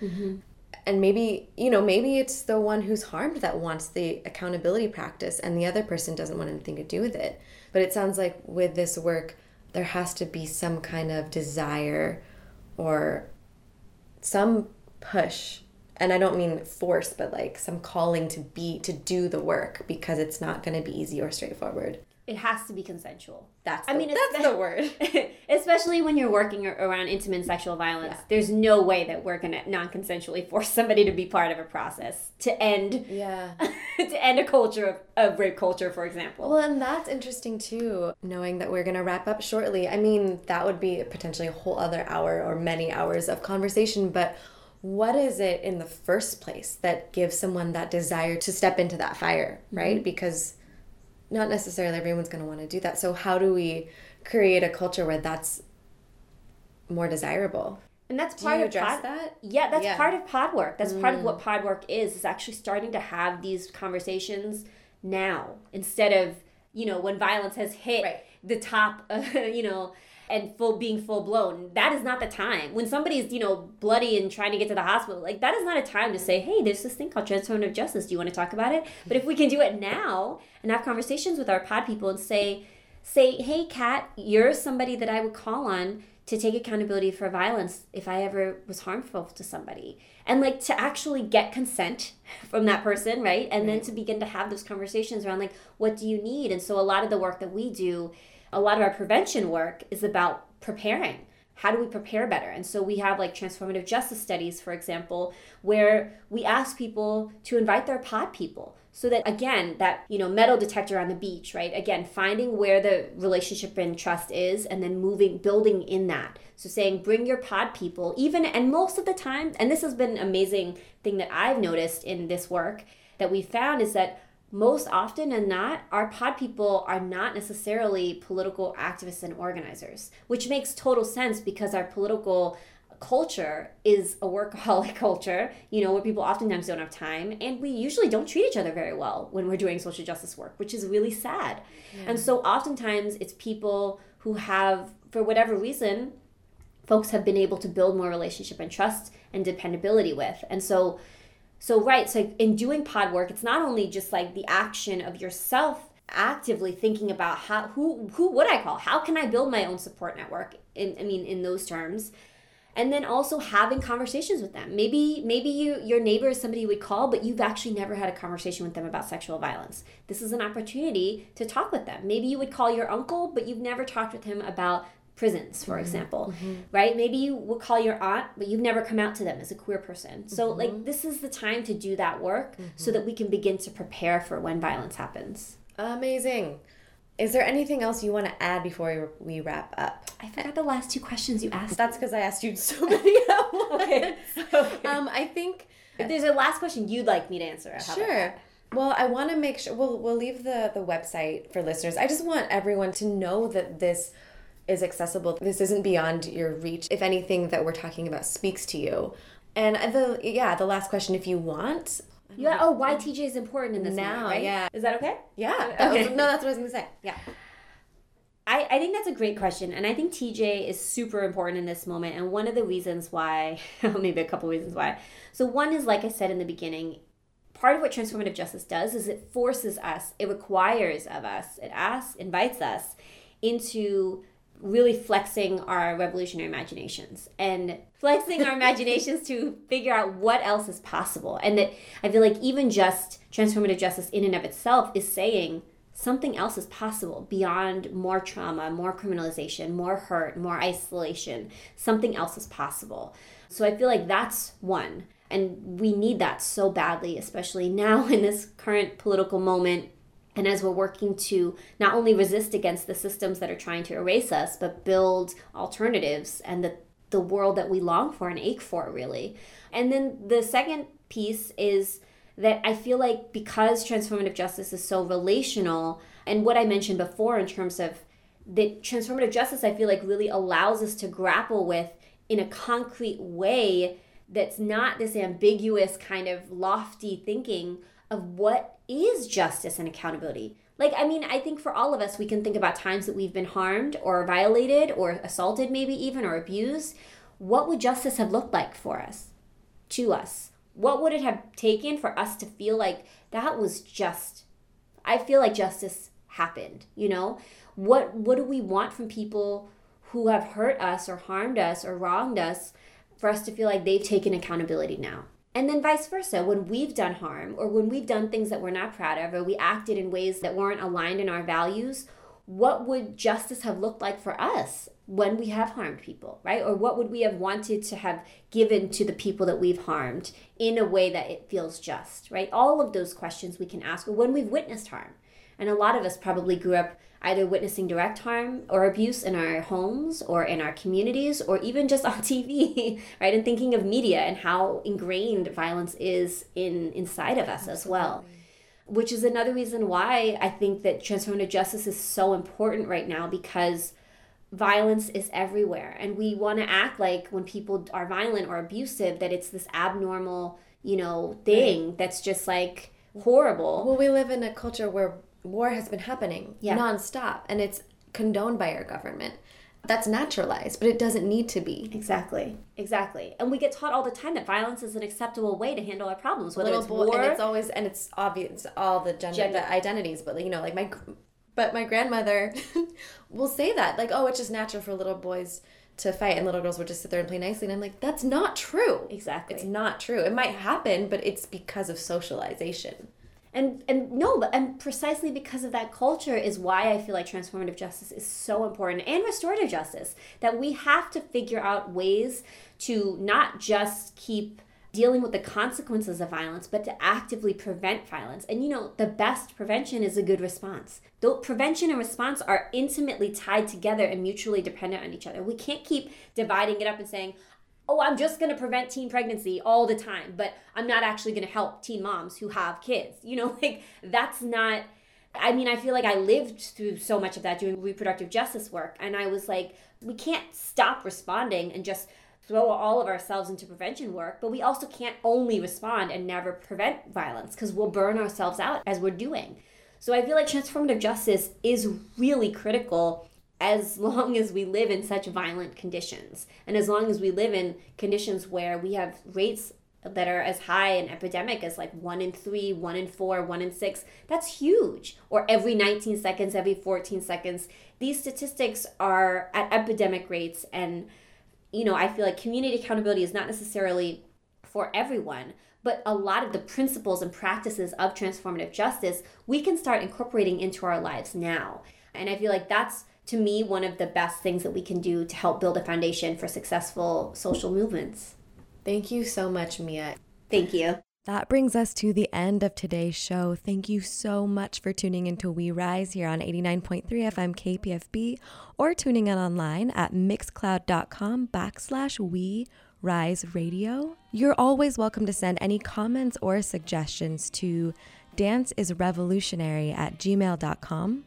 And maybe, you know, maybe it's the one who's harmed that wants the accountability practice and the other person doesn't want anything to do with it. But it sounds like with this work, there has to be some kind of desire or some push. And I don't mean force, but like some calling to be, to do the work because it's not going to be easy or straightforward. It has to be consensual That's I mean, that's the word. [LAUGHS] especially when you're working around intimate sexual violence there's no way that we're gonna non-consensually force somebody to be part of a process to end Yeah. [LAUGHS] to end a culture of, of rape culture for example Well, and that's interesting too, knowing that we're going to wrap up shortly. I mean, that would be potentially a whole other hour or many hours of conversation, but what is it in the first place that gives someone that desire to step into that fire, right? Mm-hmm. Because not necessarily everyone's going to want to do that. So, how do we create a culture where that's more desirable? and that's part of pod- that? Yeah, that's Yeah. Mm. part of pod work. That's part of what pod work is. Is actually starting to have these conversations now instead of you know when violence has hit Right. the top, of, [LAUGHS] you know, and full being full blown. That is not the time when somebody's you know bloody and trying to get to the hospital. Like that is not a time to say, hey, there's this thing called transformative justice. Do you want to talk about it? But if we can do it now and have conversations with our pod people and say, say, hey, Kat, you're somebody that I would call on to take accountability for violence if I ever was harmful to somebody. And like to actually get consent [LAUGHS] from that person, right? And then to begin to have those conversations around like, what do you need? And so a lot of the work that we do, a lot of our prevention work is about preparing. How do we prepare better? And so we have like transformative justice studies, for example, where we ask people to invite their pod people so that again that you know metal detector on the beach right again finding where the relationship and trust is and then moving building in that so saying bring your pod people even and most of the time and this has been an amazing thing that i've noticed in this work that we found is that most often than not, our pod people are not necessarily political activists and organizers, which makes total sense because our political culture is a workaholic [LAUGHS] culture, you know, where people oftentimes don't have time, and we usually don't treat each other very well when we're doing social justice work, which is really sad. And so oftentimes it's people who have, for whatever reason, folks have been able to build more relationship and trust and dependability with. And so so right, so in doing pod work, it's not only just like the action of yourself actively thinking about how who who would I call? How can I build my own support network? In I mean in those terms. And then also having conversations with them. Maybe maybe you your neighbor is somebody you would call, but you've actually never had a conversation with them about sexual violence. This is an opportunity to talk with them. Maybe you would call your uncle, but you've never talked with him about prisons, for mm-hmm. example, mm-hmm. right? Maybe you will call your aunt, but you've never come out to them as a queer person. So, mm-hmm. like, this is the time to do that work so that we can begin to prepare for when violence happens. Amazing. Is there anything else you want to add before we wrap up? I forgot the last two questions you asked. That's because I asked you so many at once. [LAUGHS] Okay. Okay. Um, I think If there's a last question you'd like me to answer, Sure. Well, I want to make sure we'll we'll leave the the website for listeners. I just want everyone to know that this is accessible. This isn't beyond your reach. If anything that we're talking about speaks to you. And the yeah, the last question if you want. Yeah. Oh, why TJ is important in this Now, moment, right? yeah. Is that okay? Yeah. Okay. [LAUGHS] no, that's what I was going to say. Yeah. I, I think that's a great question. And I think TJ is super important in this moment. And one of the reasons why, [LAUGHS] maybe a couple reasons why. So, one is, like I said in the beginning, part of what transformative justice does is it forces us, it requires of us, it asks, invites us into really flexing our revolutionary imaginations and flexing our imaginations to figure out what else is possible. And that I feel like even just transformative justice in and of itself is saying something else is possible beyond more trauma, more criminalization, more hurt, more isolation. Something else is possible. So I feel like that's one. And we need that so badly, especially now in this current political moment and as we're working to not only resist against the systems that are trying to erase us, but build alternatives and the, the world that we long for and ache for, really. And then the second piece is that I feel like because transformative justice is so relational, and what I mentioned before in terms of that transformative justice, I feel like really allows us to grapple with in a concrete way that's not this ambiguous kind of lofty thinking of what is justice and accountability. Like, I mean, I think for all of us, we can think about times that we've been harmed or violated or assaulted, maybe even, or abused. What would justice have looked like for us, to us? What would it have taken for us to feel like that was just? I feel like justice happened, you know? What, what do we want from people who have hurt us or harmed us or wronged us for us to feel like they've taken accountability now? And then vice versa, when we've done harm or when we've done things that we're not proud of or we acted in ways that weren't aligned in our values, what would justice have looked like for us when we have harmed people, right? Or what would we have wanted to have given to the people that we've harmed in a way that it feels just, right? All of those questions we can ask or when we've witnessed harm. And a lot of us probably grew up either witnessing direct harm or abuse in our homes or in our communities or even just [LAUGHS] on TV, right? And thinking of media and how ingrained violence is in inside of us Absolutely. as well. Which is another reason why I think that transformative justice is so important right now because violence is everywhere and we want to act like when people are violent or abusive that it's this abnormal, you know, thing right. that's just like horrible. Well, we live in a culture where war has been happening yeah. nonstop and it's condoned by our government. That's naturalized, but it doesn't need to be. Exactly. Exactly. And we get taught all the time that violence is an acceptable way to handle our problems, whether Little it's war. And it's always, and it's obvious, all the gender, gender. The identities, but you know, like my, but my grandmother [LAUGHS] will say that, like, oh, it's just natural for little boys to fight and little girls would just sit there and play nicely. And I'm like, that's not true. Exactly. It's not true. It might happen, but it's because of socialization and and no but and precisely because of that culture is why i feel like transformative justice is so important and restorative justice that we have to figure out ways to not just keep dealing with the consequences of violence but to actively prevent violence. And you know the best prevention is a good response. Though prevention and response are intimately tied together and mutually dependent on each other. We can't keep dividing it up and saying oh, I'm just going to prevent teen pregnancy all the time, but I'm not actually going to help teen moms who have kids. You know, [LAUGHS] like that's not. I mean, I feel like I lived through so much of that doing reproductive justice work, and I was like, we can't stop responding and just throw all of ourselves into prevention work, but we also can't only respond and never prevent violence because we'll burn ourselves out as we're doing. So I feel like transformative justice is really critical as [LAUGHS] long as we live in such violent conditions and as long as we live in conditions where we have rates that are as high an epidemic as like one in three, one in four, one in six, that's huge. Or every 19 seconds, every 14 seconds. These statistics are at epidemic rates. And, you know, I feel like community accountability is not necessarily for everyone, but a lot of the principles and practices of transformative justice we can start incorporating into our lives now. And I feel like that's to me one of the best things that we can do to help build a foundation for successful social movements. Thank you so much, Mia. Thank you. That brings us to the end of today's show. Thank you so much for tuning into We Rise here on 89.3 FM KPFB or tuning in online at mixcloud.com backslash We Rise Radio. You're always welcome to send any comments or suggestions to danceisrevolutionary at gmail.com.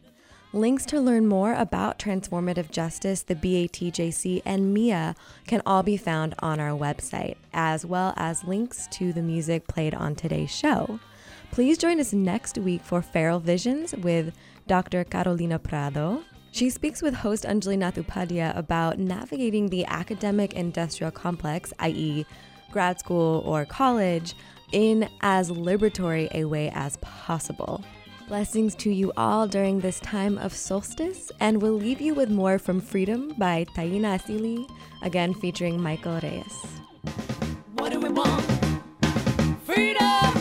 Links to learn more about transformative justice, the BATJC, and MIA can all be found on our website, as well as links to the music played on today's show. Please join us next week for Feral Visions with Dr. Carolina Prado. She speaks with host Anjali Nathupadia about navigating the academic industrial complex, i.e., grad school or college, in as liberatory a way as possible. Blessings to you all during this time of solstice, and we'll leave you with more from Freedom by Taina Asili, again featuring Michael Reyes. What do we want? Freedom!